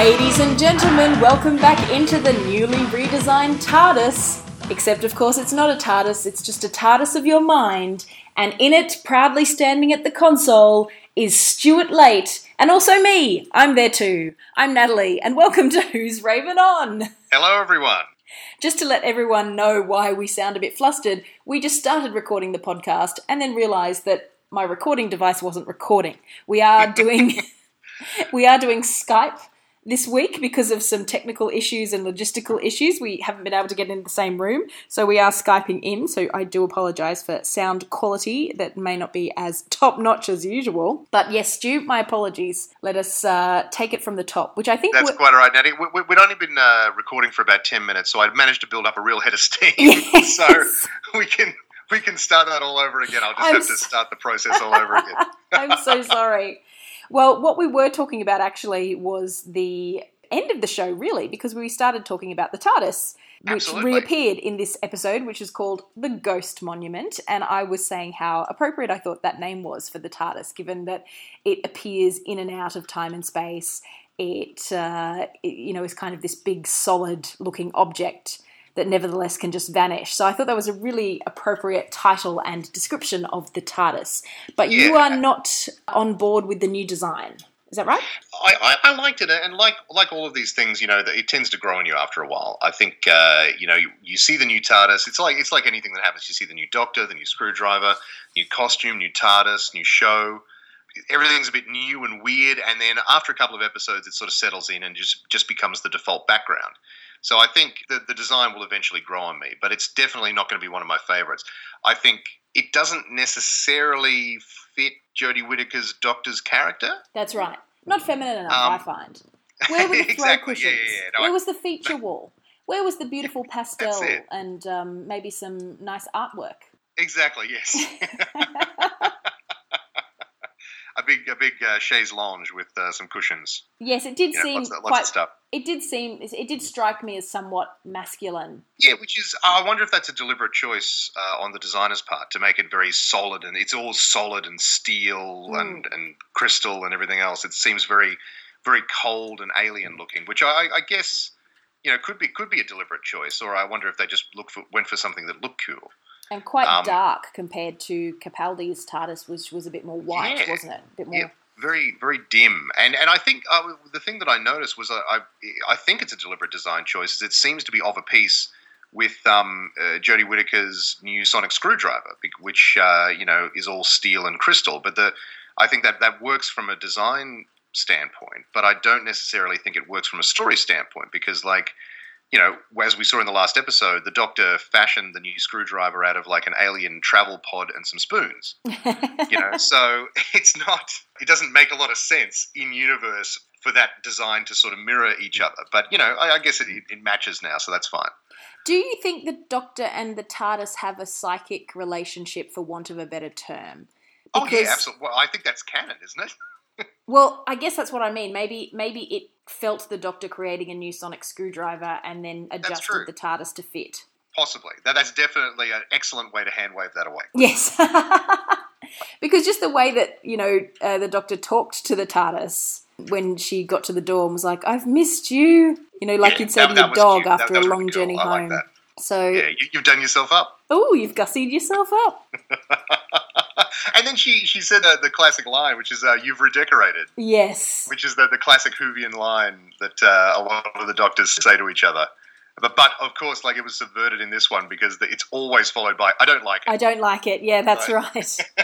Ladies and gentlemen, welcome back into the newly redesigned TARDIS. Except, of course, it's not a TARDIS, it's just a TARDIS of your mind. And in it, proudly standing at the console, is Stuart Late, and also me. I'm there too. I'm Natalie, and welcome to Who's Raven On. Hello, everyone. Just to let everyone know why we sound a bit flustered, we just started recording the podcast and then realised that my recording device wasn't recording. We are doing we are doing Skype this week because of some technical issues and logistical issues. We haven't been able to get in the same room, so we are Skyping in. So I do apologise for sound quality that may not be as top notch as usual. But yes, Stu, my apologies. Let us uh, take it from the top, which I think That's quite all right, Natty. We, we'd only been uh, recording for about 10 minutes, so I'd managed to build up a real head of steam. Yes. so we can we can start that all over again. I'll just I'm have to start the process all over again. I'm so sorry. Well, what we were talking about actually was the end of the show, really, because we started talking about the TARDIS, which Absolutely. reappeared in this episode, which is called The Ghost Monument. And I was saying how appropriate I thought that name was for the TARDIS, given that it appears in and out of time and space. It, uh, it you know, is kind of this big, solid looking object that nevertheless can just vanish. So I thought that was a really appropriate title and description of the TARDIS. But you are not on board with the new design. Is that right? I, I, I liked it, and like like all of these things, you know, it tends to grow on you after a while. I think uh, you know you, you see the new TARDIS. It's like it's like anything that happens. You see the new Doctor, the new screwdriver, new costume, new TARDIS, new show. Everything's a bit new and weird, and then after a couple of episodes, it sort of settles in and just just becomes the default background. So I think that the design will eventually grow on me, but it's definitely not going to be one of my favorites. I think it doesn't necessarily fit Jodie Whittaker's Doctor's character. That's right. Not feminine enough, Um, I find. Where were the throw exactly. cushions? Yeah, yeah. No, Where I- was the feature wall? Where was the beautiful pastel and um, maybe some nice artwork? Exactly. Yes. a big, a big uh, chaise lounge with uh, some cushions. yes, it did You know, seem lots, of, lots quite. of stuff. It did seem. It did strike me as somewhat masculine. Yeah, which is, I wonder if that's a deliberate choice uh, on the designer's part to make it very solid, and it's all solid and steel Mm. and, and crystal and everything else. It seems very, very cold and alien looking, which I, I guess, you know, could be could be a deliberate choice. Or I wonder if they just look for went for something that looked cool. And quite Um, dark compared to Capaldi's TARDIS, which was a bit more white, Yeah. wasn't it? A bit more. Yeah, very very dim. And and I think uh, the thing that I noticed was uh, I I think it's a deliberate design choice. Is it seems to be of a piece with um, uh, Jodie Whittaker's new sonic screwdriver, which uh, you know is all steel and crystal. But the I think that that works from a design standpoint, but I don't necessarily think it works from a story standpoint because like. You know, as we saw in the last episode, the Doctor fashioned the new screwdriver out of like an alien travel pod and some spoons you know so it's not it doesn't make a lot of sense in universe for that design to sort of mirror each other but you know i, I guess it, it matches now so that's fine Do you think the Doctor and the TARDIS have a psychic relationship, for want of a better term? oh yeah absolutely well i think that's canon isn't it Well, I guess that's what I mean. Maybe maybe it felt the Doctor creating a new sonic screwdriver and then adjusted the TARDIS to fit. possibly that, that's definitely an excellent way to hand wave that away Yes. because just the way that, you know, uh, the Doctor talked to the TARDIS when she got to the door and was like, I've missed you. You know, like Yeah, you'd say that- to your dog cute. After that a long really cool. journey I home. So, yeah you, you've done yourself up oh, you've gussied yourself up. and then she she said uh, the classic line which is uh, you've redecorated Yes. which is the, the classic Whovian line that uh, a lot of the doctors say to each other. But, but of course, like it was subverted in this one because the, it's always followed by "I don't like it," I don't like it. Yeah, that's Right.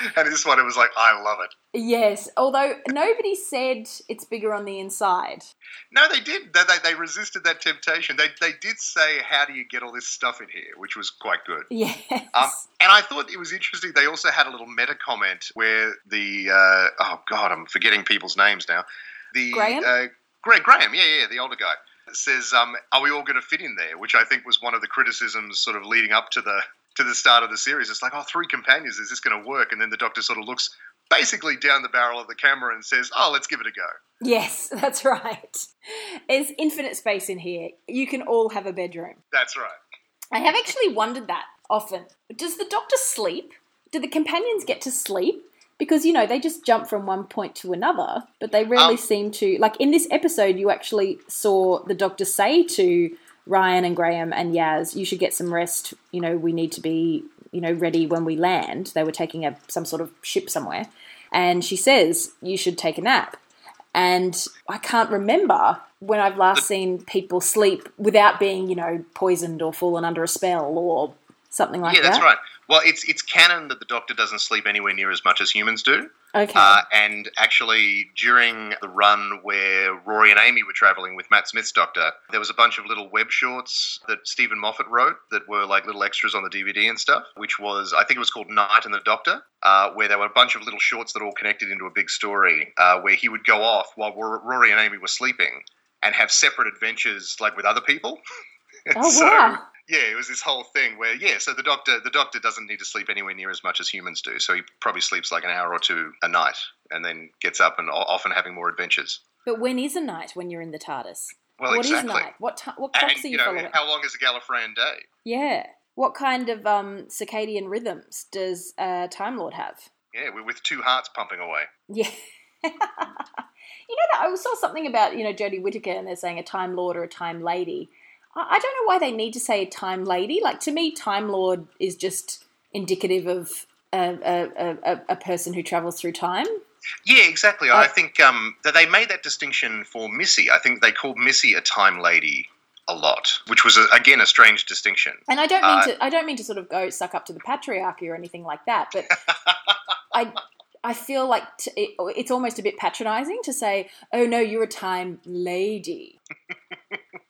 and this one it was like "I love it." yes. Although nobody said it's bigger on the inside. No, they did. They, they, they resisted that temptation. They, they did say, "How do you get all this stuff in here?" Which was quite good. Yes. Um, and I thought it was interesting. They also had a little meta comment where the uh, oh god, I'm forgetting people's names now. The Graham? uh, Gra- Graham, yeah, yeah, the older guy says, um, "Are we all going to fit in there?" Which I think was one of the criticisms, sort of leading up to the to the start of the series. It's like, oh, three companions, is this going to work? And then the Doctor sort of looks basically down the barrel of the camera and says, "Oh, let's give it a go." Yes, that's right. There's infinite space in here. You can all have a bedroom. That's right. I have actually wondered that often. Does the doctor sleep? Do the companions get to sleep? because you know they just jump from one point to another, but they rarely Um, seem to. Like in this episode, you actually saw the doctor say to Ryan and Graham and Yaz, "You should get some rest. You know, we need to be you know ready when we land." They were taking a some sort of ship somewhere, and she says, "You should take a nap." And I can't remember when I've last seen people sleep without being, you know, poisoned or fallen under a spell or something like that. yeah, that. that's right. Well, it's it's canon that the Doctor doesn't sleep anywhere near as much as humans do. Okay. Uh, and actually, during the run where Rory and Amy were traveling with Matt Smith's Doctor, there was a bunch of little web shorts that Steven Moffat wrote that were like little extras on the DVD and stuff, which was, I think it was called Night and the Doctor, uh, where there were a bunch of little shorts that all connected into a big story uh, where he would go off while Ro- Rory and Amy were sleeping and have separate adventures like with other people. oh, So- wow. Yeah, it was this whole thing where yeah, so the doctor the doctor doesn't need to sleep anywhere near as much as humans do. So he probably sleeps like an hour or two a night, and then gets up and often having more adventures. But when is a night when you're in the TARDIS? Well, What is exactly. night? What ti what clocks And are you you know, following? how long is a Gallifreyan day? Yeah. What kind of um, circadian rhythms does uh, Time Lord have? Yeah, we're with two hearts pumping away. Yeah. you know that I saw something about you know Jodie Whittaker and they're saying a Time Lord or a Time Lady. I, I don't know why they need to say Time Lady. Like to me, Time Lord is just indicative of a, a, a, a person who travels through time. Yeah, exactly. Uh, I think um, that they made that distinction for Missy. I think they called Missy a time lady a lot, which was a, again a strange distinction. And I don't mean Uh, to I don't mean to sort of go suck up to the patriarchy or anything like that, but I I feel like t- it, it's almost a bit patronizing to say, "Oh no, you're a time lady."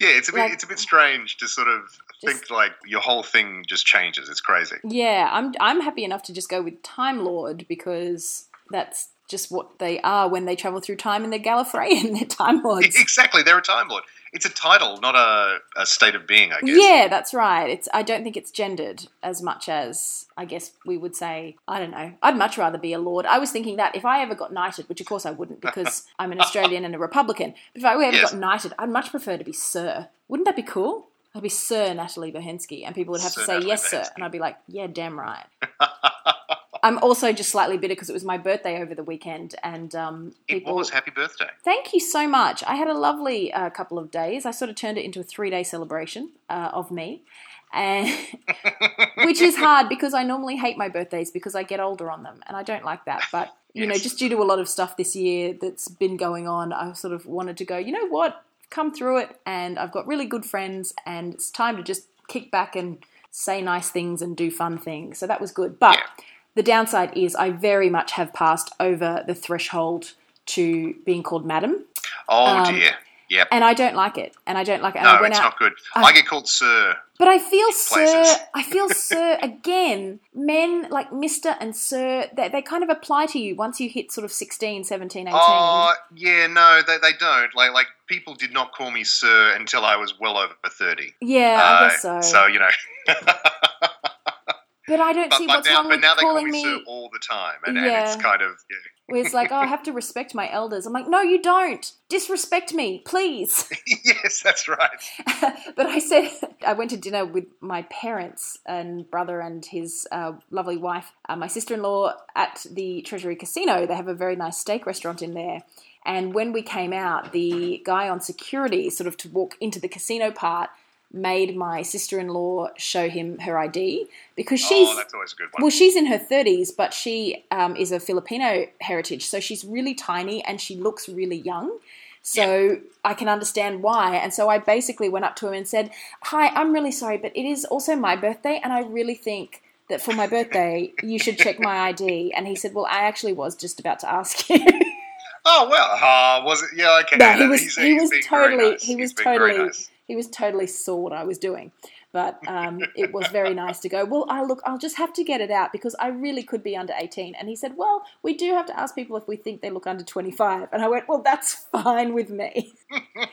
Yeah, it's a bit Like- it's a bit strange to sort of Just- think like your whole thing just changes. It's crazy. Yeah, I'm I'm happy enough to just go with Time Lord because that's just what they are when they travel through time and they're Gallifreyan, they're Time Lords. Exactly, they're a time lord. It's a title, not a, a state of being. I guess. Yeah, that's right. It's I don't think it's gendered as much as I guess we would say. I don't know. I'd much rather be a lord. I was thinking that if I ever got knighted, which of course I wouldn't because I'm an Australian and a Republican, but if I ever Yes. got knighted, I'd much prefer to be Sir. Wouldn't that be cool? I'd be Sir Natalie Bohensky, and people would have Sir to say Natalie yes, sir, and I'd be like, yeah, damn right. I'm also just slightly bitter because it was my birthday over the weekend, and um, It was happy birthday. Thank you so much. I had a lovely uh, couple of days. I sort of turned it into a three day celebration uh, of me, and which is hard because I normally hate my birthdays because I get older on them, and I don't like that. But you know, just due to a lot of stuff this year that's been going on, I sort of wanted to go. You know what? Come through it, and I've got really good friends, and it's time to just kick back and say nice things and do fun things. So that was good, but. Yeah. The downside is I very much have passed over the threshold to being called madam, Oh Um, dear. Yep. and I don't like it. And I don't like it. And I No, it's out, not good. I- I get called sir. but I feel sir. I feel sir again. Men like Mister and Sir, they, they kind of apply to you once you hit sort of 16, 17, 18. Oh yeah, no, they, they don't. Like like people did not call me sir until I was well over thirty. yeah, I Uh, guess so. So you know, but I don't but, see but what's now wrong but with now they call calling me, me. all the time, and, and Yeah. it's kind of yeah. Where it's like, oh, I have to respect my elders. I'm like, no, you don't. Disrespect me, please. yes, that's right. but I said I went to dinner with my parents and brother and his uh, lovely wife, uh, my sister-in-law at the Treasury Casino. They have a very nice steak restaurant in there. And when we came out, the guy on security, sort of to walk into the casino part, made my sister-in-law show him her ID because she's oh, that's always a good one. well, she's in her 30s, but she um, is a Filipino heritage. So she's really tiny and she looks really young. So I can understand why. And so I basically went up to him and said, Hi, I'm really sorry, but it is also my birthday. And I really think that for my birthday, you should check my ID. And he said, Well, I actually was just about to ask you. oh well, uh, was it? Yeah, okay. No, he was- He's- he he's was totally- nice. he was He's being very totally- nice. He was totally saw what I was doing. But um, it was very nice to go, well, I look, I'll just have to get it out because I really could be under 18. And he said, well, we do have to ask people if we think they look under 25. And I went, well, that's fine with me.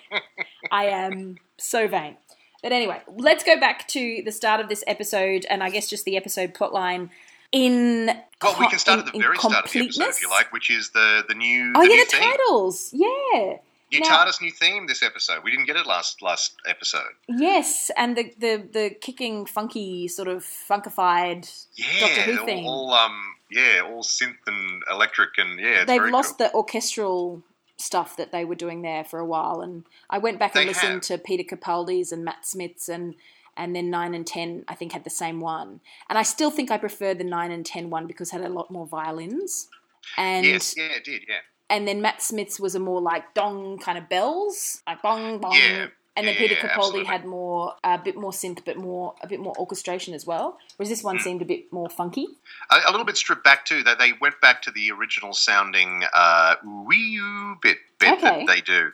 I am so vain. But anyway, let's go back to the start of this episode and I guess just the episode plotline in. Well, we can start at the very start of the episode, if you like, which is the the new. Oh, the yeah, new the theme. titles. Yeah. New Now- TARDIS, new theme this episode. We didn't get it last last episode. Yes, and the, the, the kicking, funky, sort of funkified Yeah, Doctor Who all, theme. all um yeah, all synth and electric and yeah, it's They've lost cool. the orchestral stuff that they were doing there for a while, and I went back and listened have. to Peter Capaldi's and Matt Smith's and. And then nine and ten, I think, had the same one, and I still think I prefer the nine and ten one because it had a lot more violins. And yes, yeah, it did, yeah. And then Matt Smith's was a more like dong kind of bells, like bong bong. Yeah. And then Yeah, Peter Capaldi absolutely. had more, a bit more synth, but more a bit more orchestration as well. Whereas this one seemed a bit more funky. A, a little bit stripped back too. That they went back to the original sounding uh, wee bit bit Okay. that they do.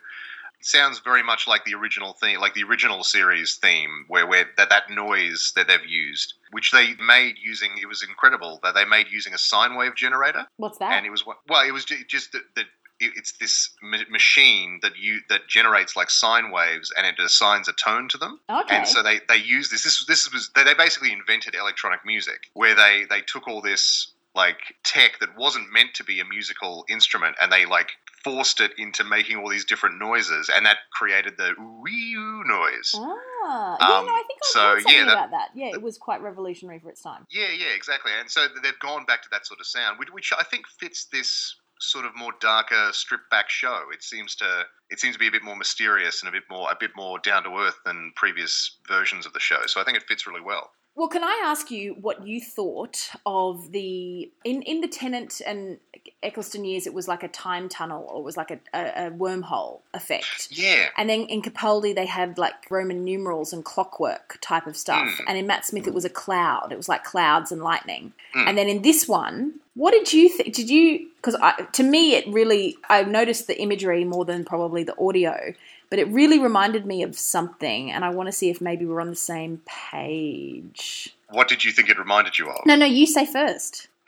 Sounds very much like the original theme, like the original series theme, where where that that noise that they've used, which they made using, it was incredible that they made using a sine wave generator, What's that? and it was well, it was just that. that it's this ma- machine that you that generates like sine waves and it assigns a tone to them. okay. And so they, they use this. This this was they, they basically invented electronic music, where they they took all this like tech that wasn't meant to be a musical instrument, and they like forced it into making all these different noises, and that created the wee noise. ah, yeah, Um, no, I think I so, heard something yeah, that- about that. Yeah, it was quite revolutionary for its time. Yeah, yeah, exactly. And so they've gone back to that sort of sound, which, which I think fits this sort of more darker, stripped back show. It seems to it seems to be a bit more mysterious and a bit more a bit more down to earth than previous versions of the show. So I think it fits really well. Well, can I ask you what you thought of the in in the Tennant and Eccleston years? It was like a time tunnel, or it was like a, a, a wormhole effect. Yeah, And then in Capaldi, they had like Roman numerals and clockwork type of stuff. Mm. And in Matt Smith, it was a cloud. It was like clouds and lightning. Mm. And then in this one, what did you think? Did you? Because to me, it really I noticed the imagery more than probably the audio, but it really reminded me of something. And I want to see if maybe we're on the same page. What did you think it reminded you of? No, no, you say first.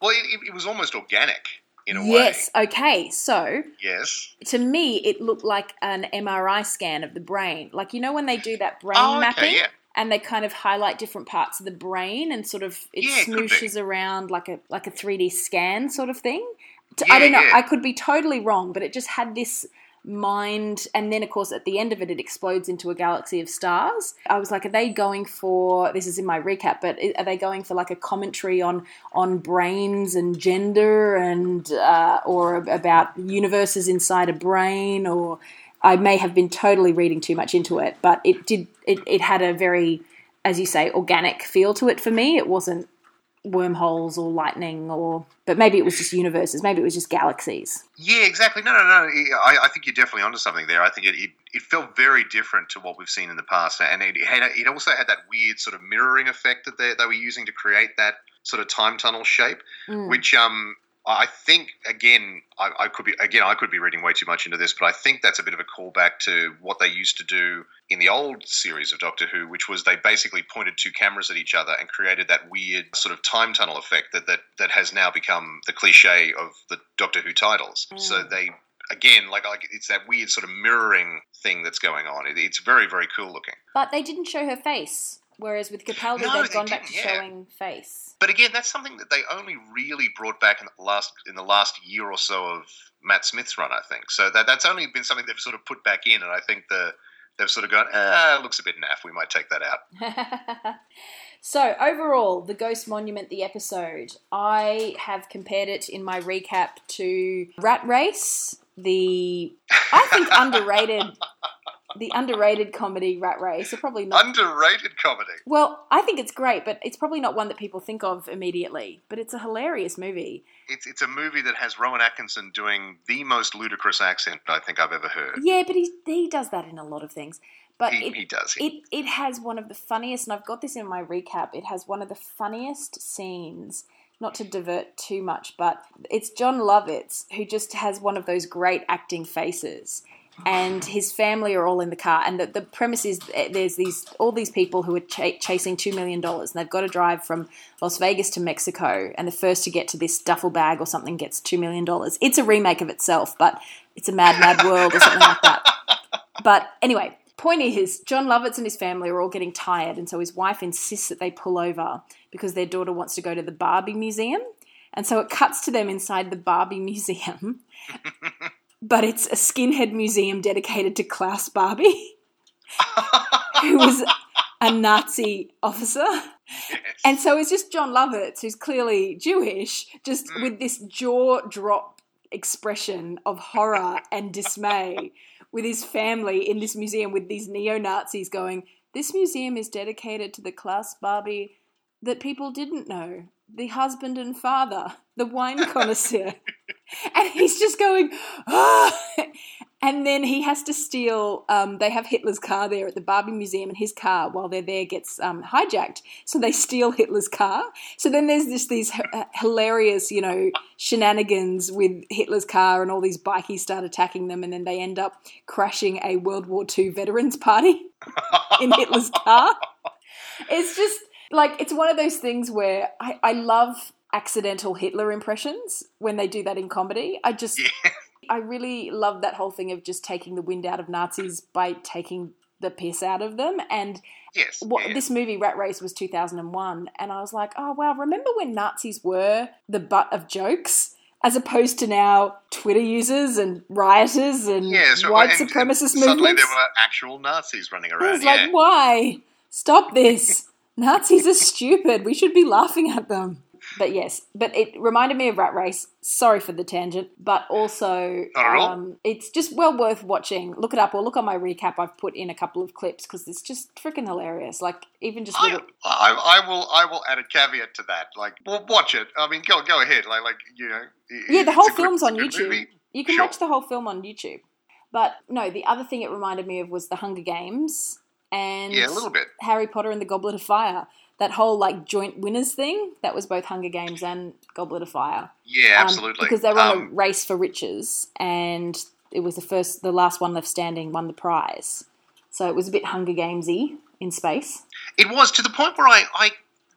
well, it, it- it was almost organic in a way. Yes. Okay. So. Yes. to me, it looked like an MRI scan of the brain. Like you know when they do that brain Oh, okay, mapping. yeah. and they kind of highlight different parts of the brain and sort of it Yeah, it smooshes around like a like a 3D scan sort of thing. T- Yeah, I don't know. yeah. I could be totally wrong, but it just had this mind and then of course at the end of it it explodes into a galaxy of stars i was like are they going for this is in my recap but are they going for like a commentary on on brains and gender and uh, or about universes inside a brain or i may have been totally reading too much into it but it did it, it had a very as you say organic feel to it for me it wasn't wormholes or lightning or but maybe it was just universes maybe it was just galaxies Yeah, exactly. No, no, no. I, I think you're definitely onto something there. I think it, it, it felt very different to what we've seen in the past, and it had it also had that weird sort of mirroring effect that they, they were using to create that sort of time tunnel shape, Mm. which um I think again I, I could be again I could be reading way too much into this, but I think that's a bit of a callback to what they used to do in the old series of Doctor Who, which was they basically pointed two cameras at each other and created that weird sort of time tunnel effect that that, that has now become the cliche of the Doctor Who titles. So Mm. they again like like it's that weird sort of mirroring thing that's going on. It, it's very very cool looking. But they didn't show her face. Whereas with Capaldi, No, they've they gone back to yeah. showing face. But again, that's something that they only really brought back in the last in the last year or so of Matt Smith's run, I think. So that that's only been something they've sort of put back in, and I think the they've sort of gone, ah, it looks a bit naff. We might take that out. so overall, the Ghost Monument, the episode, I have compared it in my recap to Rat Race, the I think underrated, the underrated comedy Rat Race. Or probably not. Underrated comedy. well, I think it's great, but it's probably not one that people think of immediately. But it's a hilarious movie. It's it's a movie that has Rowan Atkinson doing the most ludicrous accent I think I've ever heard. Yeah, but he he does that in a lot of things. But He, it, he does. it it has one of the funniest, and I've got this in my recap. It has one of the funniest scenes. Not to divert too much, but it's Jon Lovitz who just has one of those great acting faces, and his family are all in the car. And the, the premise is eh, there's these all these people who are ch- chasing two million dollars, and they've got to drive from Las Vegas to Mexico, and the first to get to this duffel bag or something gets two million dollars. It's a remake of itself, but it's a mad, mad world or something like that. But anyway, point is, Jon Lovitz and his family are all getting tired, and so his wife insists that they pull over because their daughter wants to go to the Barbie Museum. And so it cuts to them inside the Barbie Museum, but it's a skinhead museum dedicated to Klaus Barbie, who was a Nazi officer. Yes. And so it's just Jon Lovitz, who's clearly Jewish, just Mm. with this jaw drop expression of horror and dismay with his family in this museum with these neo Nazis going, This museum is dedicated to the Klaus Barbie that people didn't know the husband and father, the wine connoisseur. and he's just going, ah! And then he has to steal. Um, they have Hitler's car there at the Barbie Museum, and his car, while they're there, gets um, hijacked. So they steal Hitler's car. So then there's this these h- hilarious, you know, shenanigans with Hitler's car, and all these bikies start attacking them, and then they end up crashing a World War II veterans party in Hitler's car. It's just like it's one of those things where I, I love accidental Hitler impressions when they do that in comedy. I just Yeah. I really love that whole thing of just taking the wind out of Nazis by taking the piss out of them. And Yes. what yeah. this movie Rat Race was 2001, and I was like, oh wow, remember when Nazis were the butt of jokes? As opposed to now, Twitter users and rioters and yeah, white and- and supremacist Suddenly movements. there were actual Nazis running I around. was yeah. like, why? Stop this. Nazis are stupid. We should be laughing at them. But yes, but it reminded me of Rat Race. Sorry for the tangent, but also Not at all. um, it's just well worth watching. Look it up or look on my recap. I've put in a couple of clips because it's just freaking hilarious. Like even just I, little, I, I will I will add a caveat to that. Like, well, watch it. I mean, go go ahead. Like, like you know. yeah, the whole a good- film's on YouTube. movie. You can Sure. watch the whole film on YouTube. But no, the other thing it reminded me of was the Hunger Games and Yeah, a little bit. Harry Potter and the Goblet of Fire. That whole like joint winners thing that was both Hunger Games and Goblet of Fire. Yeah, Um, absolutely. because they were on a Um, race for riches, and it was the first, the last one left standing won the prize. So it was a bit Hunger Gamesy in space. It was to the point where I, I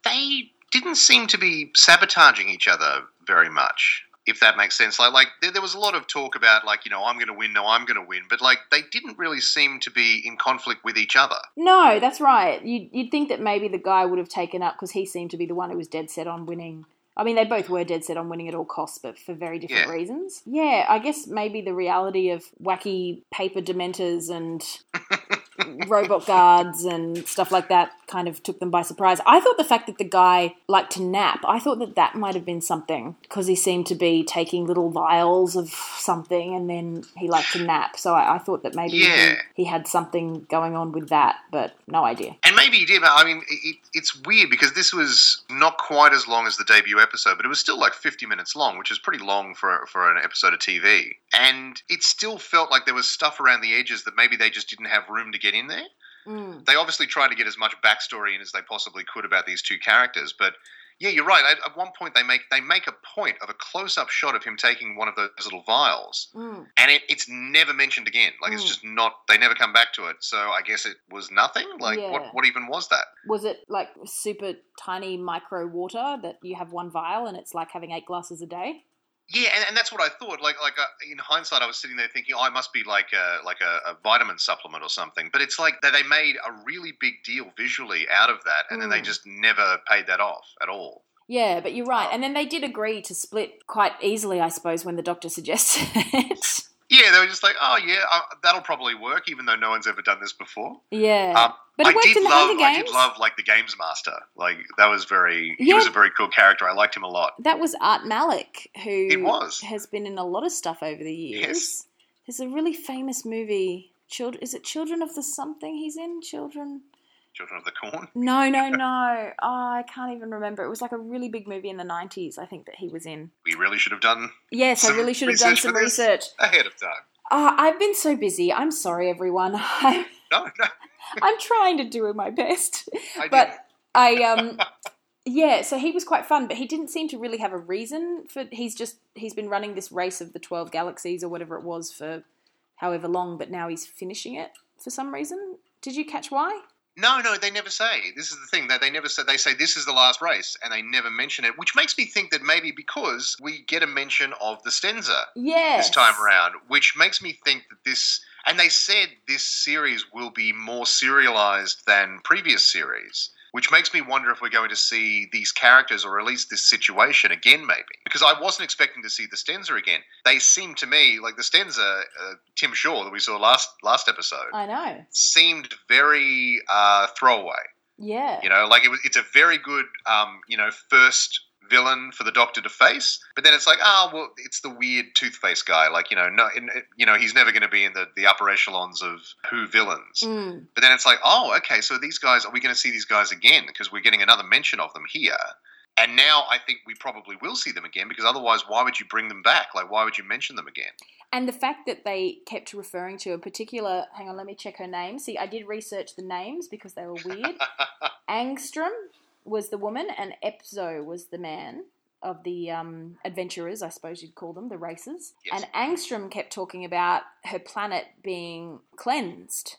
they didn't seem to be sabotaging each other very much. If that makes sense, like like there, there was a lot of talk about like you know I'm going to win, no I'm going to win, but like they didn't really seem to be in conflict with each other. No, that's right. You'd, you'd think that maybe the guy would have taken up because he seemed to be the one who was dead set on winning. I mean, they both were dead set on winning at all costs, but for very different Yeah. reasons. Yeah, I guess maybe the reality of wacky paper dementors and robot guards and stuff like that kind of took them by surprise. I thought the fact that the guy liked to nap, I thought that that might have been something because he seemed to be taking little vials of something and then he liked to nap. So I, I thought that maybe Yeah. he, he had something going on with that, but no idea. And maybe he did. but I mean, it, it, it's weird because this was not quite as long as the debut episode, but it was still like 50 minutes long, which is pretty long for for an episode of TV. And it still felt like there was stuff around the edges that maybe they just didn't have room to get in there. Mm. They obviously tried to get as much backstory in as they possibly could about these two characters, but. Yeah, you're right. At, at one point, they make they make a point of a close-up shot of him taking one of those little vials, Mm. and it, it's never mentioned again. Like it's Mm. just not. They never come back to it. So I guess it was nothing. Like Yeah. what? What even was that? Was it like super tiny micro water that you have one vial and it's like having eight glasses a day? Yeah, and, and that's what I thought. Like, like uh, in hindsight, I was sitting there thinking, "Oh, I must be like a like a, a vitamin supplement or something." But it's like that they made a really big deal visually out of that, and then they Mm. just never paid that off at all. Yeah, but you're right. And then they did agree to split quite easily, I suppose, when the doctor suggested it. Yeah, they were just like, "Oh, yeah, uh, that'll probably work," even though no one's ever done this before. yeah. Um, but it I worked did in the love, Hunger I did love like the games master. Like that was very. He was a very cool character. I liked him a lot. that was Art Malik, who It was. has been in a lot of stuff over the years. Yes. There's a really famous movie. Children, is it Children of the Something he's in? Children? Children of the Corn. No, no, no. Oh, I can't even remember. It was like a really big movie in the 90s, I think, that he was in. We really should have done Yes, I really should have done some research. ahead of time. Uh, I've been so busy. I'm sorry, everyone. No, no, I'm trying to do my best. I But. I, um, yeah, so he was quite fun, but he didn't seem to really have a reason for. He's just, he's been running this race of the 12 galaxies or whatever it was for however long, but now he's finishing it for some reason. Did you catch why? No, no, they never say. This is the thing that they never say. They say this is the last race, and they never mention it, which makes me think that maybe because we get a mention of the Stenza Yes. this time around, which makes me think that this. And they said this series will be more serialized than previous series, which makes me wonder if we're going to see these characters, or at least this situation again, maybe. Because I wasn't expecting to see the Stenza again. They seem to me like the Stenza, uh, Tim Shaw that we saw last last episode I know. seemed very uh, throwaway. Yeah. You know, like it was, it's a very good, um, you know, first villain for the Doctor to face. But then it's like, oh well, it's the weird toothface guy. Like you know, no, in, you know, he's never going to be in the the upper echelons of Who villains. Mm. But then it's like, oh, okay, so these guys, are we going to see these guys again? Because we're getting another mention of them here. And now I think we probably will see them again because otherwise, why would you bring them back? Like, why would you mention them again? And the fact that they kept referring to a particular, hang on, let me check her name. See, I did research the names because they were weird. Angstrom was the woman, and Epzo was the man of the um, adventurers, I suppose you'd call them, the racers. Yes. And Angstrom kept talking about her planet being cleansed.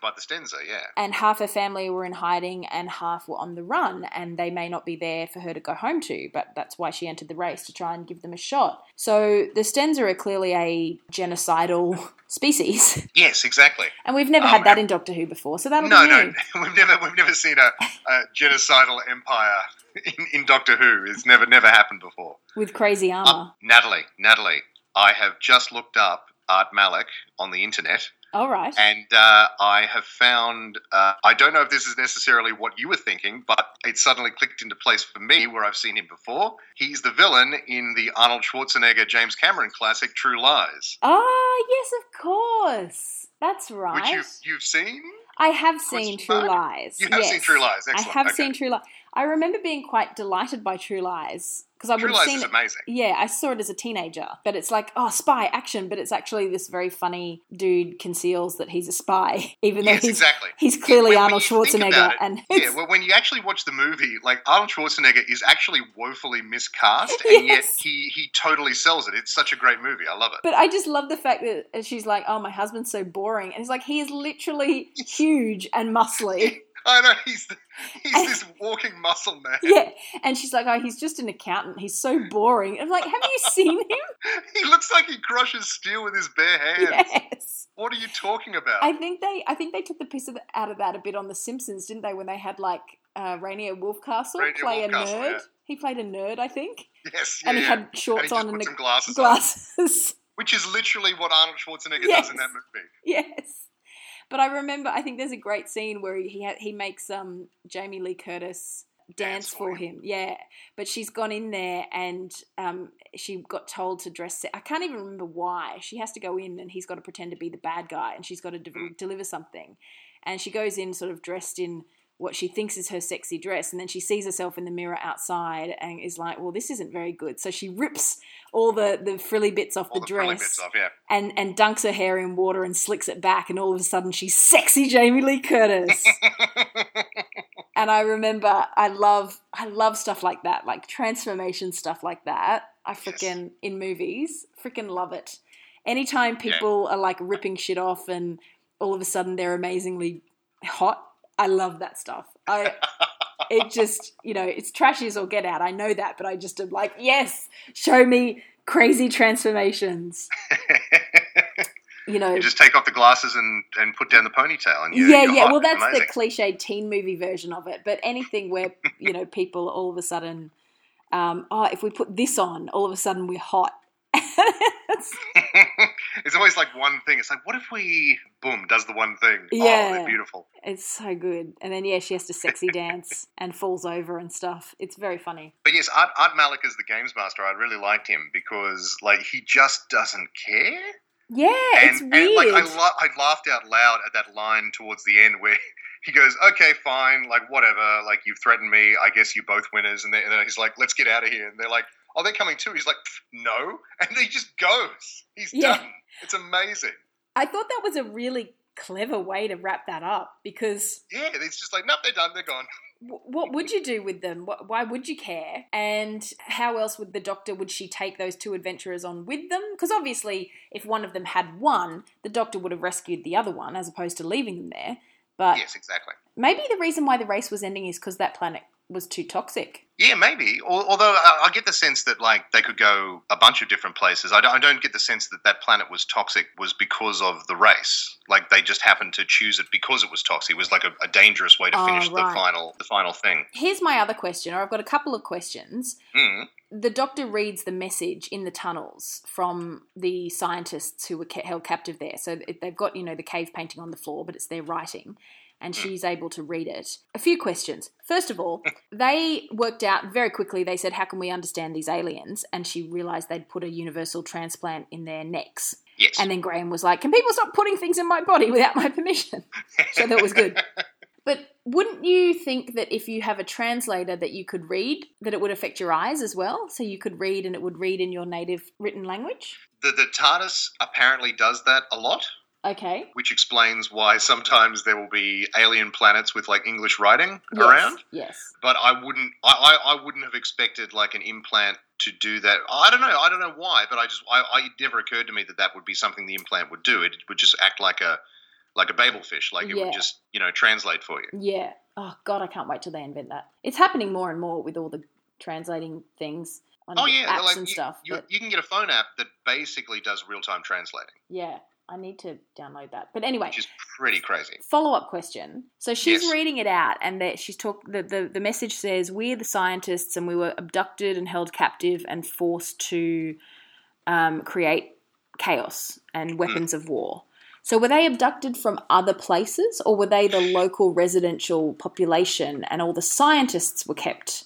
By the Stenza, yeah. And half her family were in hiding and half were on the run, and they may not be there for her to go home to, but that's why she entered the race to try and give them a shot. So the Stenza are clearly a genocidal species, Yes, exactly. and we've never Oh, had that in Doctor Who before, so that'll No, be no, new. we've never we've never seen a, a genocidal empire in, in Doctor Who. It's never never happened before. with crazy armor. Uh, Natalie, Natalie, I have just looked up Art Malik on the internet, All right. and uh, I have found. Uh, I don't know if this is necessarily what you were thinking, but it suddenly clicked into place for me where I've seen him before. He's the villain in the Arnold Schwarzenegger James Cameron classic True Lies, Ah, yes, of course. That's right. which you've you've seen. I have seen True? Lies. You have yes. seen True Lies. I have Okay. seen True Lies. I remember being quite delighted by True Lies because I True would have Lies seen is it. amazing. Yeah, I saw it as a teenager, but it's like, oh, spy action, but it's actually this very funny dude conceals that he's a spy, even though Yes, he's exactly. he's clearly When- when Arnold think Schwarzenegger, it, and Yeah, well, when you actually watch the movie, like Arnold Schwarzenegger is actually woefully miscast, and yet he he totally sells it. It's such a great movie. I love it. But I just love the fact that she's like, "Oh, my husband's so boring," and he's like, "He is literally huge and muscly." I know he's the, he's this walking muscle man. yeah, and she's like, "Oh, he's just an accountant. He's so boring." I'm like, "Have you seen him?" He looks like he crushes steel with his bare hands. yes. What are you talking about? I think they, I think they took the piss of, out of that a bit on The Simpsons, didn't they? When they had like uh, Rainier Wolfcastle Rainier play a nerd. yeah. He played a nerd, I think, yes, yeah, and he yeah. had shorts and he on and some glasses, on, glasses. which is literally what Arnold Schwarzenegger does Yes. in that movie. yes. But I remember, I think there's a great scene where he ha- he makes um Jamie Lee Curtis dance Dance for for him. Yeah, but she's gone in there and um she got told to dress. I can't even remember why. She has to go in and he's got to pretend to be the bad guy and she's got to de- Mm. deliver something. And she goes in sort of dressed in what she thinks is her sexy dress and then she sees herself in the mirror outside and is like well this isn't very good so she rips all the the frilly bits off All the dress off, yeah. and and dunks her hair in water and slicks it back, and all of a sudden she's sexy Jamie Lee Curtis. and I remember I love I love stuff like that, like transformation stuff like that. I freaking in movies, freaking love it. Anytime people are like ripping shit off and all of a sudden they're amazingly hot, I love that stuff. I it just you know it's trashy as all get out. I know that, but I just am like yes, show me crazy transformations. You know, you just take off the glasses and, and put down the ponytail, and you're, yeah, yeah. hot. Well, that's Amazing. the cliche teen movie version of it. But anything where you know people all of a sudden, um, oh, if we put this on, all of a sudden we're hot. It's- it's always like one thing. It's like, what if we, boom, does the one thing? Oh, Yeah. they're beautiful. it's so good. And then yeah, she has to sexy dance and falls over and stuff. It's very funny. But yes, Art, Art Malik as the games master, I really liked him because like he just doesn't care. Yeah, it's and, weird. and like I, la- I laughed out loud at that line towards the end where he goes, "Okay, fine, like whatever, like you've threatened me. I guess you're both winners." And, they, and then he's like, "Let's get out of here." And they're like, "Oh, they're coming too." He's like, "No," and he just goes. He's Yeah. done. It's amazing. I thought that was a really clever way to wrap that up because Yeah, it's just like, nope, they're done. They're gone. what would you do with them? Why would you care? And how else would the doctor would she take those two adventurers on with them? Because obviously, if one of them had won, the doctor would have rescued the other one as opposed to leaving them there. But yes, exactly. maybe the reason why the race was ending is because that planet was too toxic. Yeah, maybe. Although I I get the sense that like they could go a bunch of different places. I don't, I don't get the sense that that planet was toxic was because of the race. Like they just happened to choose it because it was toxic. It was like a, a dangerous way to Oh, finish right. the final the final thing. Here's my other question, or I've got a couple of questions. Mm. the doctor reads the message in the tunnels from the scientists who were held captive there. So they've got, you know, the cave painting on the floor, but it's their writing. And she's able to read it. A few questions. First of all, they worked out very quickly, they said, How can we understand these aliens? And she realized they'd put a universal transplant in their necks. Yes. And then Graham was like, Can people stop putting things in my body without my permission? So that was good. But wouldn't you think that if you have a translator that you could read, that it would affect your eyes as well? So you could read and it would read in your native written language? the, the TARDIS apparently does that a lot, Okay. which explains why sometimes there will be alien planets with like English writing Yes. around. Yes. But I wouldn't, I, I, I wouldn't have expected like an implant to do that. I don't know. I don't know why, but I just, I, I it never occurred to me that that would be something the implant would do. It would just act like a, like a babel fish, like it Yeah. would just, you know, translate for you. Yeah. Oh God, I can't wait till they invent that. It's happening more and more with all the translating things on Oh yeah, apps like and you, stuff. You, but you can get a phone app that basically does real time translating, yeah, I need to download that. But anyway, which is pretty crazy. follow up question. So she's Yes. reading it out, and that she's talk. The, the the message says, "We're the scientists, and we were abducted and held captive and forced to um, create chaos and weapons of war." So were they abducted from other places, or were they the local residential population, and all the scientists were kept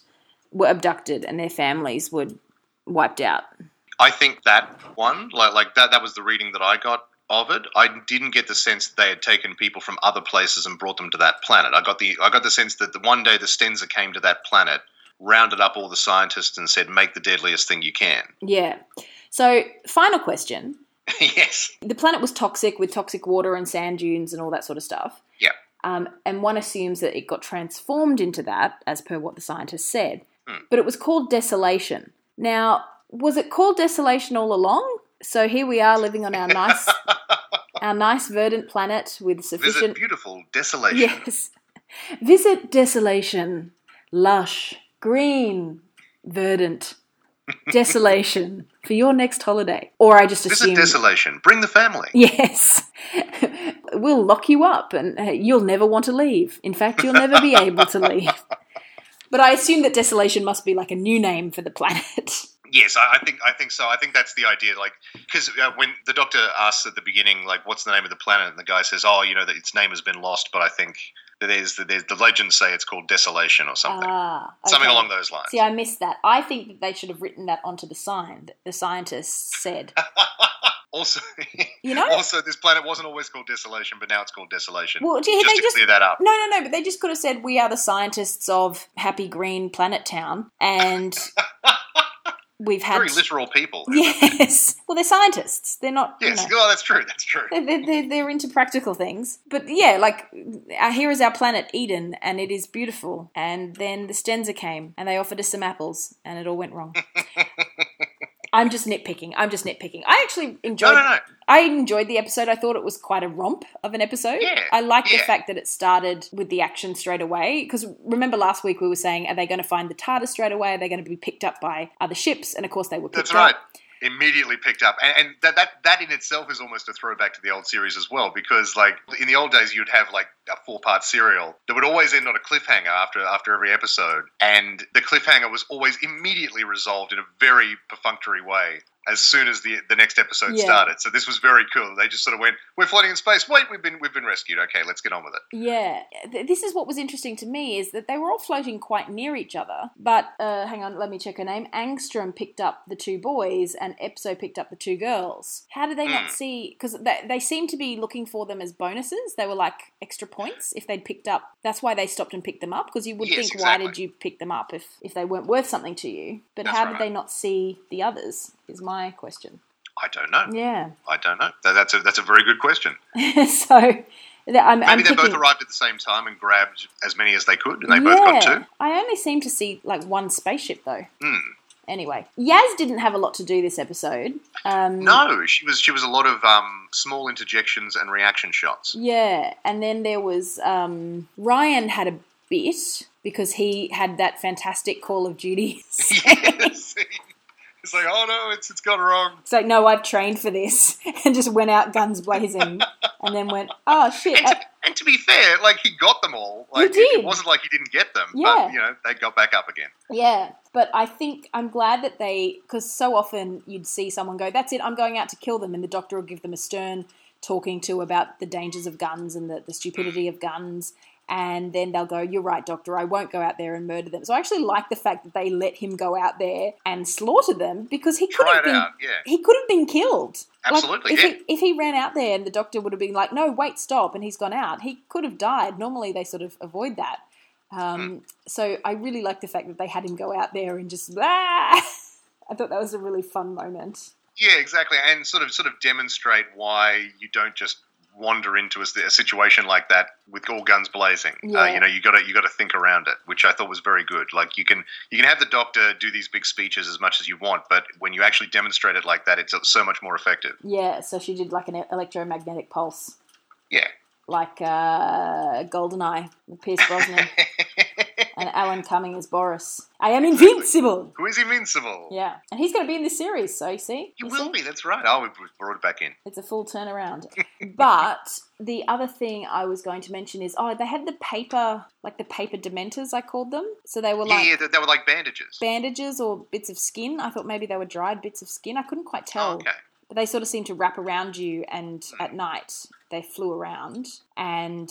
were abducted and their families were wiped out? I think that one, like like that, that was the reading that I got of it. I didn't get the sense that they had taken people from other places and brought them to that planet. I got the I got the sense that the one day the Stenza came to that planet, rounded up all the scientists and said, "Make the deadliest thing you can." Yeah. So final question. yes. the planet was toxic with toxic water and sand dunes and all that sort of stuff. Yeah. Um, and one assumes that it got transformed into that, as per what the scientists said. Hmm. But it was called desolation. Now, was it called desolation all along? So here we are living on our nice, our nice verdant planet with Visit sufficient. beautiful desolation. Yes. Visit desolation, lush, green, verdant, desolation for your next holiday. Or I just Visit assume. desolation. Bring the family. Yes. we'll lock you up and uh, you'll never want to leave. In fact, you'll never be able to leave. But I assume that desolation must be like a new name for the planet. Yes, I, I think I think so. I think that's the idea. Like, because uh, when the doctor asks at the beginning, like, "What's the name of the planet?" and the guy says, "Oh, you know that its name has been lost," but I think there's the, there's the legends say it's called Desolation or something, Ah, something along those lines. See, I missed that. I think that they should have written that onto the sign that the scientists said. also, You know? also this planet wasn't always called Desolation, but now it's called Desolation. Well, gee, just they to just clear that up. no, no, no. But they just could have said we are the scientists of Happy Green Planet Town, and we've had Very literal people. yes. Well, they're scientists. They're not. you Yes. know. Oh, that's true. That's true. They're, they're, they're, into practical things. But yeah, like, uh, here is our planet Eden, and it is beautiful. And then the Stenza came, and they offered us some apples, and it all went wrong. I'm just nitpicking. I'm just nitpicking. I actually enjoyed. No, no, no. I enjoyed the episode. I thought it was quite a romp of an episode. Yeah, I like the fact that it started with the action straight away. Because remember last week we were saying, are they going to find the TARDIS straight away? Are they going to be picked up by other ships? And of course they were picked That's right. Immediately picked up, and, and that, that that in itself is almost a throwback to the old series as well. Because like in the old days, you'd have like a four part serial that would always end on a cliffhanger after after every episode, and the cliffhanger was always immediately resolved in a very perfunctory way as soon as the the next episode Yeah. started. So this was very cool. They just sort of went, "We're floating in space. Wait, we've been we've been rescued. Okay, let's get on with it." Yeah, this is what was interesting to me is that they were all floating quite near each other. But uh, hang on, let me check her name. Angstrom picked up the two boys, and Epzo picked up the two girls. How did they not Hmm. see? Because they, they seemed to be looking for them as bonuses. They were like extra points if they'd picked up. That's why they stopped and picked them up. Because you would Yes, think, why did you pick them up if if they weren't worth something to you? But That's how right. did they not see the others? Is my question. I don't know. Yeah. I don't know. That's a that's a very good question. so. I'm, Maybe I'm they picking, both arrived at the same time and grabbed as many as they could, and they both got two. I only seem to see like one spaceship though. Hmm. Anyway, Yaz didn't have a lot to do this episode. Um, No, she was she was a lot of um, small interjections and reaction shots. Yeah, and then there was um, Ryan had a bit because he had that fantastic Call of Duty. It's like, oh no, it's it's gone wrong. It's like, no, I've trained for this, and just went out guns blazing, and then went, oh shit. And to, and to be fair, like he got them all. Like it- did. It, wasn't like he didn't get them, Yeah. but you know they got back up again. Yeah, but I think I'm glad that they, because so often you'd see someone go, "That's it, I'm going out to kill them," and the doctor will give them a stern talking to about the dangers of guns and the, the stupidity of guns. And then they'll go, You're right, doctor, I won't go out there and murder them. So I actually like the fact that they let him go out there and slaughter them because he could Try have been out, yeah. he could have been killed. Like, Absolutely, if yeah. he if he ran out there and the doctor would have been like, "No, wait, stop," and he's gone out, he could have died. Normally, they sort of avoid that. Um, Hmm. So I really like the fact that they had him go out there and just. Ah! I thought that was a really fun moment. Yeah, exactly, and sort of sort of demonstrate why you don't just wander into a, a situation like that with all guns blazing. Uh, Yeah. you know, you got to you got to think around it, which I thought was very good. Like you can you can have the doctor do these big speeches as much as you want, but when you actually demonstrate it like that, it's so much more effective. Yeah, so she did like an electromagnetic pulse, Yeah. like uh, Goldeneye Pierce Brosnan and Alan Cumming as Boris. I am invincible. Who is invincible? Yeah, and he's going to be in this series. So you see, You You will see? be. That's right. Oh, we brought it back in. It's a full turnaround. but the other thing I was going to mention is oh, they had the paper, like the paper dementors, I called them. So they were like yeah, yeah, they, were like bandages. bandages or bits of skin. I thought maybe they were dried bits of skin. I couldn't quite oh, tell. Oh, okay. But they sort of seemed to wrap around you, and hmm. at night they flew around and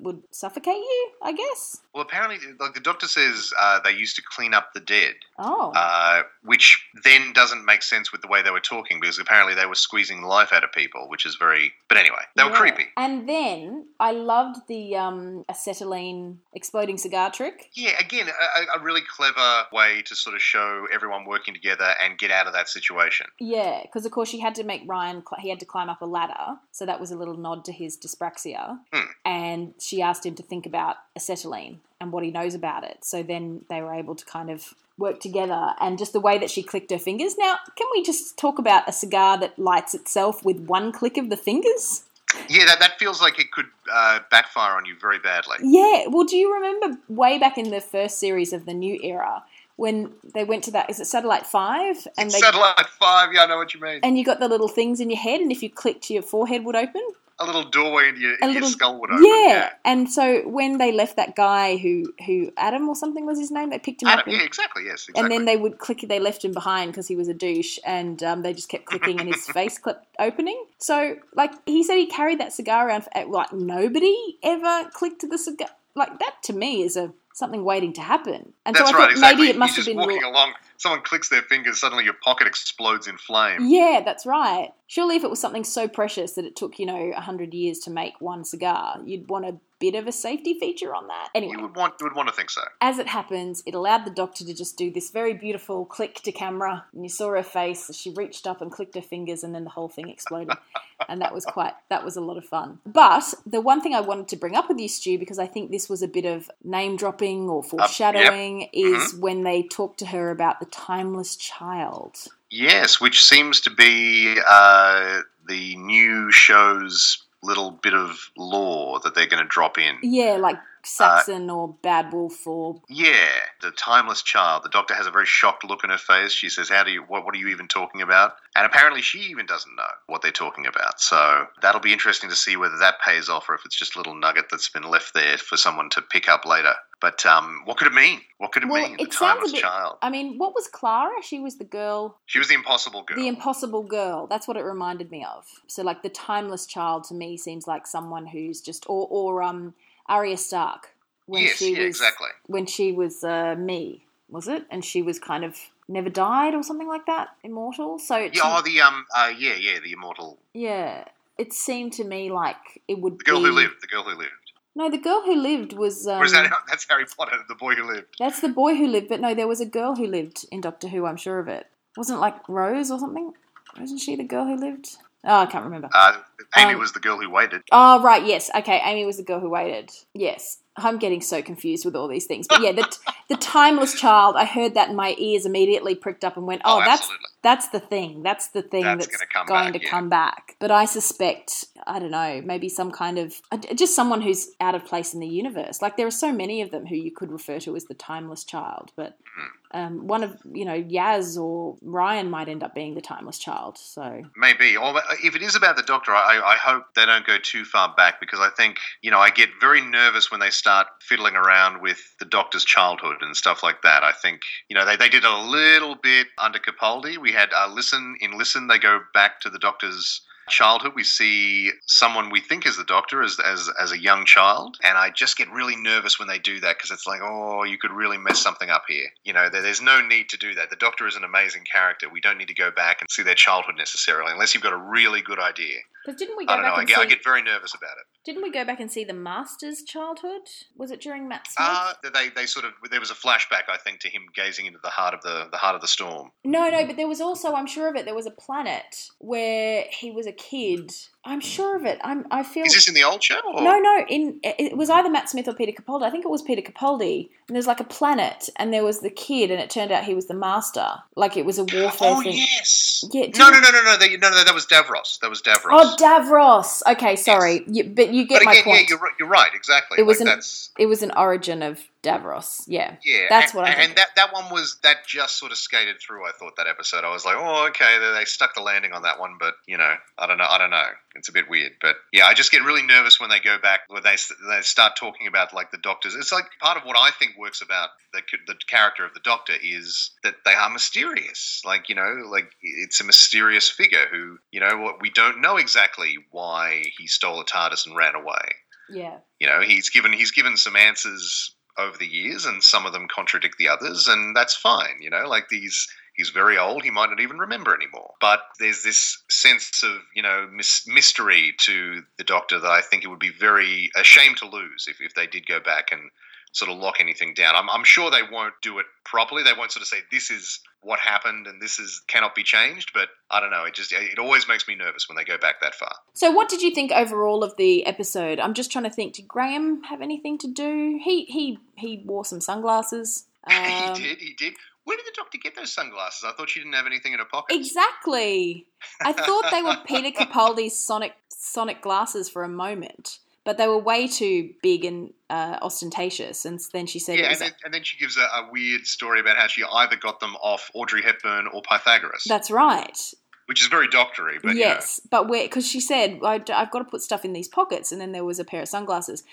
would suffocate you, I guess. Well, apparently, like the doctor says, uh, they used to clean up the dead. Oh. uh, which then doesn't make sense with the way they were talking because apparently they were squeezing life out of people, which is very. But anyway, they were creepy. And then I loved the um, acetylene exploding cigar trick. Yeah, again, a, a really clever way to sort of show everyone working together and get out of that situation. Yeah, because of course she had to make Ryan. He had to climb up a ladder, so that was a little nod to his dyspraxia. Hmm. And she asked him to think about acetylene and what he knows about it. So then they were able to kind of work together, and just the way that she clicked her fingers. Now, can we just talk about a cigar that lights itself with one click of the fingers? Yeah, that, that feels like it could uh, backfire on you very badly. Yeah. Well, do you remember way back in the first series of the new era when they went to that? Is it Satellite Five? And they Satellite 5, yeah, I know what you mean. and you got the little things in your head, and if you clicked, your forehead would open. A little doorway into your, your little- skull would open. Yeah. and so when they left that guy who who Adam or something was his name, they picked him Adam, up, and, yeah, exactly, yes, exactly. and then they would click. They left him behind because he was a douche, and um, they just kept clicking, and his face kept opening. So, like he said, he carried that cigar around. For, like nobody ever clicked the cigar. Like that to me is a something waiting to happen. And That's so I right, thought exactly. maybe it must You're have been. walking real- along, someone clicks their fingers, suddenly your pocket explodes in flame. Yeah, that's right. Surely, if it was something so precious that it took, you know, a hundred years to make one cigar, you'd want a bit of a safety feature on that. Anyway, You would want, you would want to think so. as it happens, it allowed the doctor to just do this very beautiful click to camera, and you saw her face she reached up and clicked her fingers, and then the whole thing exploded. and that was quite that was a lot of fun. But the one thing I wanted to bring up with you, Stu, because I think this was a bit of name dropping or uh, foreshadowing, is mm-hmm. when they talked to her about the timeless child. Yes, which seems to be uh, the new show's little bit of lore that they're going to drop in. Yeah, like Saxon or Bad Wolf or Yeah, the timeless child. The doctor has a very shocked look on her face. She says, "How do you? What, what are you even talking about?" And apparently, she even doesn't know what they're talking about. So that'll be interesting to see whether that pays off or if it's just a little nugget that's been left there for someone to pick up later. But um, what could it mean? What could it Well, mean? The it sounds a timeless bit- child. I mean, what was Clara? She was the girl She was the impossible girl. The impossible girl. That's what it reminded me of. So like the timeless child to me seems like someone who's just or or um Arya Stark when yes, she yeah, was exactly. when she was uh, me, was it? And she was kind of never died or something like that, immortal. So Yeah, oh, the um, uh, yeah, yeah, the immortal, yeah, it seemed to me like it would the girl be who lived, the girl who lived. No, the girl who lived was um, or is that that's Harry Potter, the boy who lived? that's the boy who lived, but no, there was a girl who lived in Doctor Who. I'm sure of it. Wasn't it like Rose or something? Wasn't she the girl who lived? Oh, I can't remember. Uh, Amy Um, was the girl who waited. Oh, right, yes. Okay, Amy was the girl who waited. Yes. I'm getting so confused with all these things. But yeah, the, the timeless child, I heard that and my ears immediately pricked up and went, oh, Oh, that's. That's the thing. That's the thing That's that's, gonna come going back, to yeah. come back. But I suspect, I don't know, maybe some kind of, uh, just someone who's out of place in the universe. Like there are so many of them who you could refer to as the timeless child. But Hmm. um, one of, you know, Yaz or Ryan might end up being the timeless child. So Maybe. Or if it is about the doctor, I, I hope they don't go too far back because I think, you know, I get very nervous when they start fiddling around with the doctor's childhood and stuff like that. I think, you know, they, they did a little bit under Capaldi. We had uh, Listen, in Listen, they go back to the doctor's childhood. We see someone we think is the Doctor as as as a young child, and I just get really nervous when they do that because it's like, oh, you could really mess something up here. You know, there, there's no need to do that. The Doctor is an amazing character. We don't need to go back and see their childhood necessarily, unless you've got a really good idea. Because didn't we go I don't back know. I get, see? I get very nervous about it. Didn't we go back and see the Master's childhood? Was it during Matt Smith? Uh, they they sort of there was a flashback, I think, to him gazing into the heart of the the heart of the storm. no, no, but there was also, I'm sure of it, there was a planet where he was a kid. I'm sure of it. I'm. I feel. Is this in the old show? Or? No, no. In it was either Matt Smith or Peter Capaldi. I think it was Peter Capaldi. And there's like a planet, and there was the kid, and it turned out he was the master. Like it was a warfare thing. Oh thing. yes. Yeah, No, no, no, no, no. They, no, no. That was Davros. That was Davros. Oh, Davros. Okay, sorry, you, but you get but my again, yeah, you're right. You're right. Exactly. It was like an- that's it was an origin of Davros. Yeah, yeah. that's and, what I And think. that that one was that just sort of skated through. I thought that episode. I was like, oh, okay. They, they stuck the landing on that one, but you know, I don't know. I don't know. It's a bit weird, but yeah, I just get really nervous when they go back when they they start talking about like the doctors. It's like part of what I think works about the the character of the Doctor is that they are mysterious. Like you know, like it's a mysterious figure who you know what we don't know exactly why he stole a TARDIS and ran away. yeah. You know, he's given he's given some answers over the years, and some of them contradict the others, and that's fine. You know, like these. He's very old. He might not even remember anymore. But there's this sense of, you know, mis- mystery to the Doctor that I think it would be very a shame to lose if, if they did go back and sort of lock anything down. I'm, I'm sure they won't do it properly. They won't sort of say this is what happened and this is cannot be changed. But I don't know. It just it always makes me nervous when they go back that far. So, what did you think overall of the episode? I'm just trying to think. Did Graham have anything to do? He he he wore some sunglasses. Um, he did. He did. Where did the doctor get those sunglasses? I thought she didn't have anything in her pocket. Exactly. I thought they were Peter Capaldi's sonic sonic glasses for a moment, but they were way too big and uh, ostentatious. And then she said, Yeah, and then, and then she gives a, a weird story about how she either got them off Audrey Hepburn or Pythagoras, "That's right." which is very doctory. But yes, but where? Because she said, I, "I've got to put stuff in these pockets," and then there was a pair of sunglasses.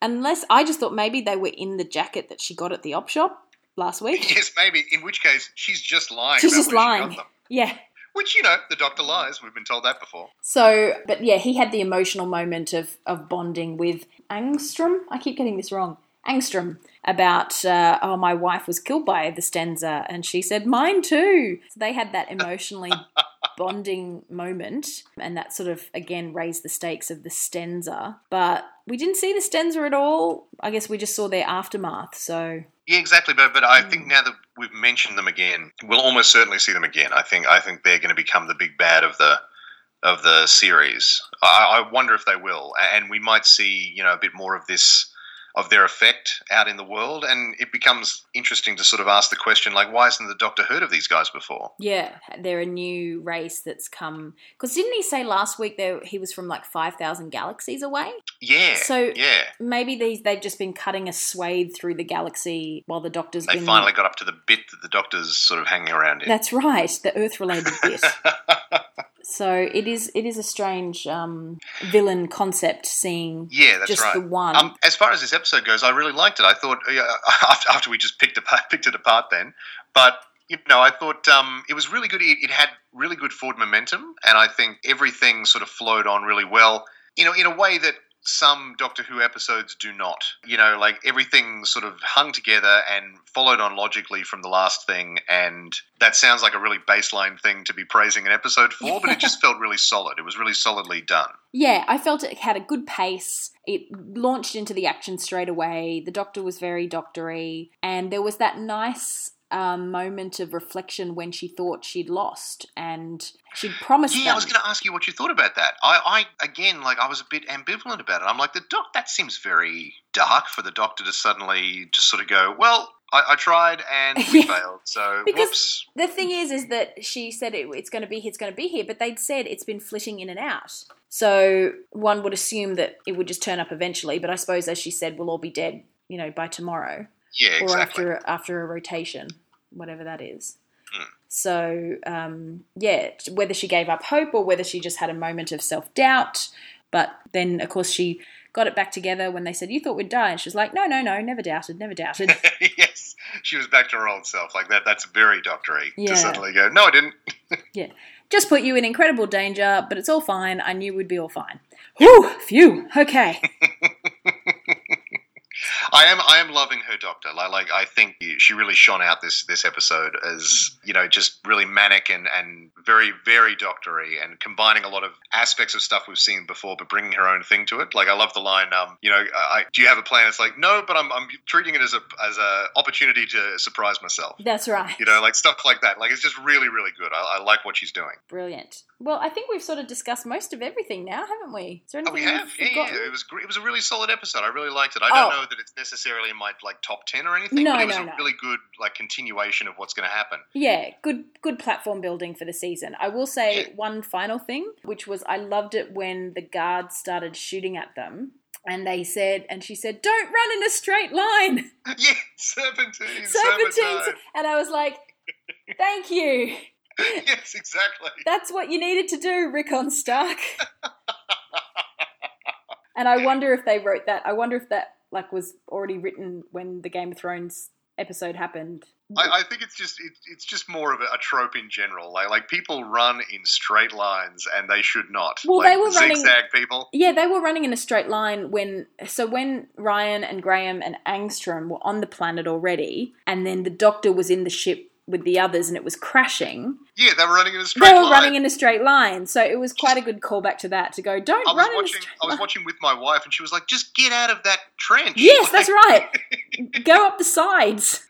Unless I just thought maybe they were in the jacket that she got at the op shop last week. yes, maybe. In which case, she's just lying. She's about just lying. Yeah. Which you know, the doctor lies. We've been told that before. So, but yeah, he had the emotional moment of of bonding with Angstrom. I keep getting this wrong. Angstrom about uh, oh my wife was killed by the Stenza and she said mine too. So they had that emotionally bonding moment and that sort of again raised the stakes of the Stenza. But we didn't see the Stenza at all. I guess we just saw their aftermath. So Yeah, exactly. But but I Hmm. think now that we've mentioned them again, we'll almost certainly see them again. I think I think they're going to become the big bad of the of the series. I, I wonder if they will, and we might see you know a bit more of this of their effect out in the world, and it becomes interesting to sort of ask the question like, why hasn't the Doctor heard of these guys before? yeah, they're a new race that's come. Because didn't he say last week that he was from like five thousand galaxies away? Yeah, So- yeah, maybe these they've just been cutting a swathe through the galaxy while the doctor's they been finally got up to the bit that the Doctor's sort of hanging around in. that's right the earth related bit so it is it is a strange um, villain concept seeing Yeah, that's just right. the one Um, as far as this episode goes, I really liked it. I thought after we just picked apart, picked it apart then, but you know, I thought um, it was really good. It, it had really good forward momentum, and I think everything sort of flowed on really well. You know, in a way that some Doctor Who episodes do not. You know, like everything sort of hung together and followed on logically from the last thing, and that sounds like a really baseline thing to be praising an episode for, but it just felt really solid. It was really solidly done. yeah i felt it had a good pace it launched into the action straight away the doctor was very doctory and there was that nice um, moment of reflection when she thought she'd lost and she'd promised Yeah, them. I was going to ask you what you thought about that. I, I again, like, I was a bit ambivalent about it. I'm like, the doc, that seems very dark for the doctor to suddenly just sort of go, well, I, I tried and we failed. So, Because- whoops. The thing is, is that she said it, it's going to be here, it's going to be here, but they'd said it's been flitting in and out. So one would assume that it would just turn up eventually. But I suppose, as she said, we'll all be dead, you know, by tomorrow Yeah, exactly. or after after a rotation, whatever that is. Hmm. So um, yeah, whether she gave up hope or whether she just had a moment of self doubt, but then of course she got it back together when they said you thought we'd die, and she's like, no, no, no, never doubted, never doubted. yes, she was back to her old self. Like that. That's very doctory Yeah. to suddenly go, no, I didn't. Yeah. Just put you in incredible danger, but it's all fine. I knew we'd be all fine. Whew, phew, okay. I am I am loving her doctor. Like, like I think she really shone out this this episode as you know just really manic and and very very doctory and combining a lot of aspects of stuff we've seen before, but bringing her own thing to it. Like I love the line, um, you know, I, do you have a plan? It's like no, but I'm I'm treating it as a as a opportunity to surprise myself. That's right. You know, like stuff like that. Like it's just really really good. I, I like what she's doing. Brilliant. Well, I think we've sort of discussed most of everything now, haven't we? Is there Oh, anything we have. Yeah, yeah, it was it was a really solid episode. I really liked it. I don't Oh. know that it's necessarily in my like top ten or anything, No, but it was no, a no. really good like continuation of what's going to happen. Yeah, good good platform building for the season. I will say Yeah. one final thing, which was I loved it when the guards started shooting at them and they said and she said, Don't run in a straight line. yeah, serpentine, Serpentines serpentine. and I was like, Thank you. yes, exactly. That's what you needed to do, Rickon Stark. and I wonder if they wrote that. I wonder if that like was already written when the Game of Thrones episode happened. I, I think it's just it, it's just more of a, a trope in general. Like like people run in straight lines and they should not. Well, like, they were running- zigzag people. Yeah, they were running in a straight line when so when Ryan and Graham and Angstrom were on the planet already, and then the Doctor was in the ship with the others and it was crashing. Yeah, they were running in a straight line. They were line. running in a straight line, so it was quite a good callback to that to go. Don't I run in a watching. I was watching with my wife, and she was like, "Just get out of that trench." Yes, that's right. Go up the sides.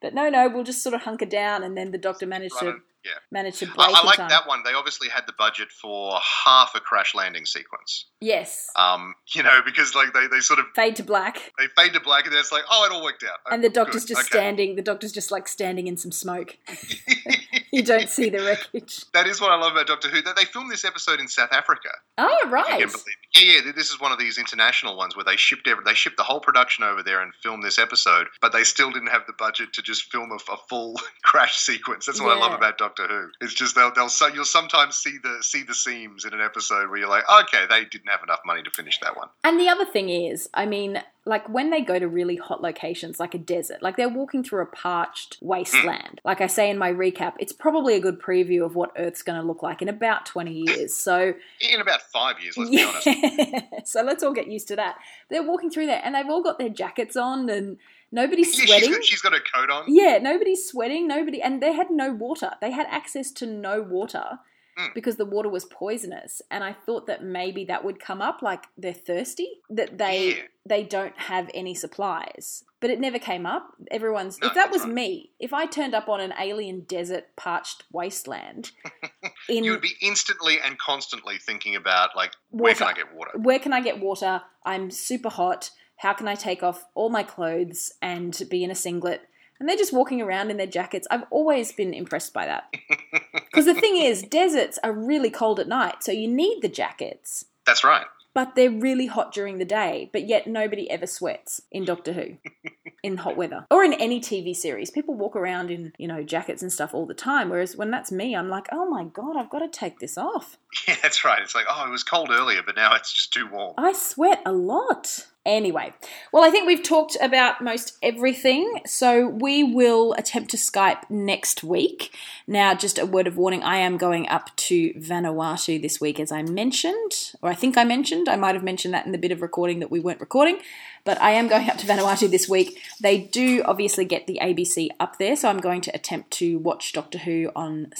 But no, no, we'll just sort of hunker down, and then the Doctor managed to Yeah. managed to break I, I like that one. They obviously had the budget for half a crash landing sequence. Yes, Um, you know, because like they, they sort of fade to black, they fade to black, and then it's like, oh, it all worked out. and the Doctor's good, just okay. standing. The Doctor's just like standing in some smoke. you don't see the wreckage. That is what I love about Doctor Who. That they filmed this episode in South Africa. Oh right. you can believe it. Yeah, yeah. This is one of these international ones where they shipped every, they shipped the whole production over there and filmed this episode, but they still didn't have the budget to just film a, a full crash sequence. That's what I love about Doctor Who. It's just they'll they'll so you'll sometimes see the see the seams in an episode where you're like, okay, they didn't have enough money to finish that one. And the other thing is, I mean, like when they go to really hot locations, like a desert, like they're walking through a parched wasteland. Mm. Like I say in my recap, it's probably a good preview of what Earth's going to look like in about 20 years. So, In about five years, let's be honest. so let's all get used to that. They're walking through there and they've all got their jackets on and nobody's Yeah, she's sweating. got, she's got a coat on. Yeah, nobody's sweating, nobody, and they had no water. They had access to no water Mm. because the water was poisonous. And I thought that maybe that would come up, like they're thirsty, that they Yeah. they don't have any supplies. But it never came up. Everyone's No, if that was right. me, if I turned up on an alien desert parched wasteland, in You would be instantly and constantly thinking about like, where can I get water? where can I get water? I'm super hot. How can I take off all my clothes and be in a singlet? And they're just walking around in their jackets. I've always been impressed by that. Because the thing is, deserts are really cold at night, so you need the jackets. That's right. But they're really hot during the day, but yet nobody ever sweats in Doctor Who in hot weather or in any TV series. People walk around in, you know, jackets and stuff all the time. Whereas when that's me, I'm like, oh my God, I've got to take this off. Yeah, that's right. It's like, oh, it was cold earlier, but now it's just too warm. I sweat a lot. Anyway, well, I think we've talked about most everything, so we will attempt to Skype next week. Now, just a word of warning I am going up to Vanuatu this week, as I mentioned, or I think I mentioned. I might have mentioned that in the bit of recording that we weren't recording, but I am going up to Vanuatu this week. They do obviously get the ABC up there, so I'm going to attempt to watch Doctor Who on.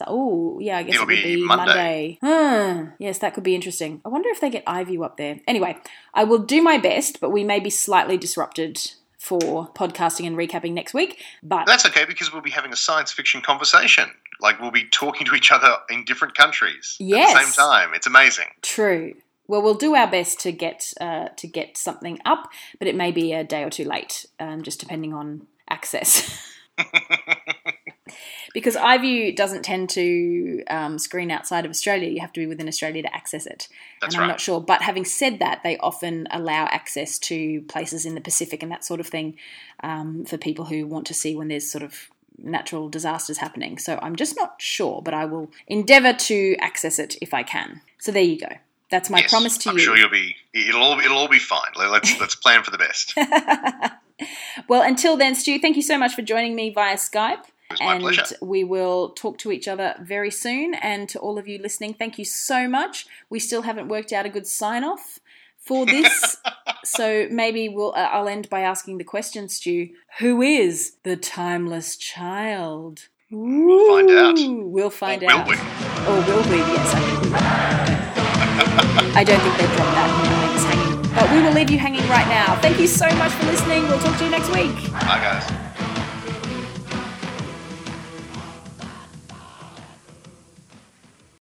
S- Oh, yeah, I guess It'll it would be be Monday. Monday. Hmm, yes, that could be interesting. I wonder if they get iView up there. Anyway, I will do my best, but we may be slightly disrupted for podcasting and recapping next week. But That's okay because we'll be having a science fiction conversation. Like we'll be talking to each other in different countries at the same time. It's amazing. true. Well, we'll do our best to get uh, to get something up, but it may be a day or two late, um, just depending on access. because iView doesn't tend to um, screen outside of Australia. You have to be within Australia to access it. That's and I'm right. not sure. But having said that, they often allow access to places in the Pacific and that sort of thing um, for people who want to see when there's sort of natural disasters happening. So I'm just not sure, but I will endeavour to access it if I can. So there you go. That's my Yes, promise to you. I'm sure you'll be. It'll all. It'll all be fine. Let's let's plan for the best. well, until then, Stu, thank you so much for joining me via Skype. And pleasure. we will talk to each other very soon. And to all of you listening, thank you so much. We still haven't worked out a good sign off for this, so maybe we'll. Uh, I'll end by asking the question, Stu. Who is the timeless child? We'll find out. We'll find Or will we? Or will we? Yes, I think we will. I don't think they've dropped that. Hanging. But we will leave you hanging right now. Thank you so much for listening. We'll talk to you next week. Bye, guys.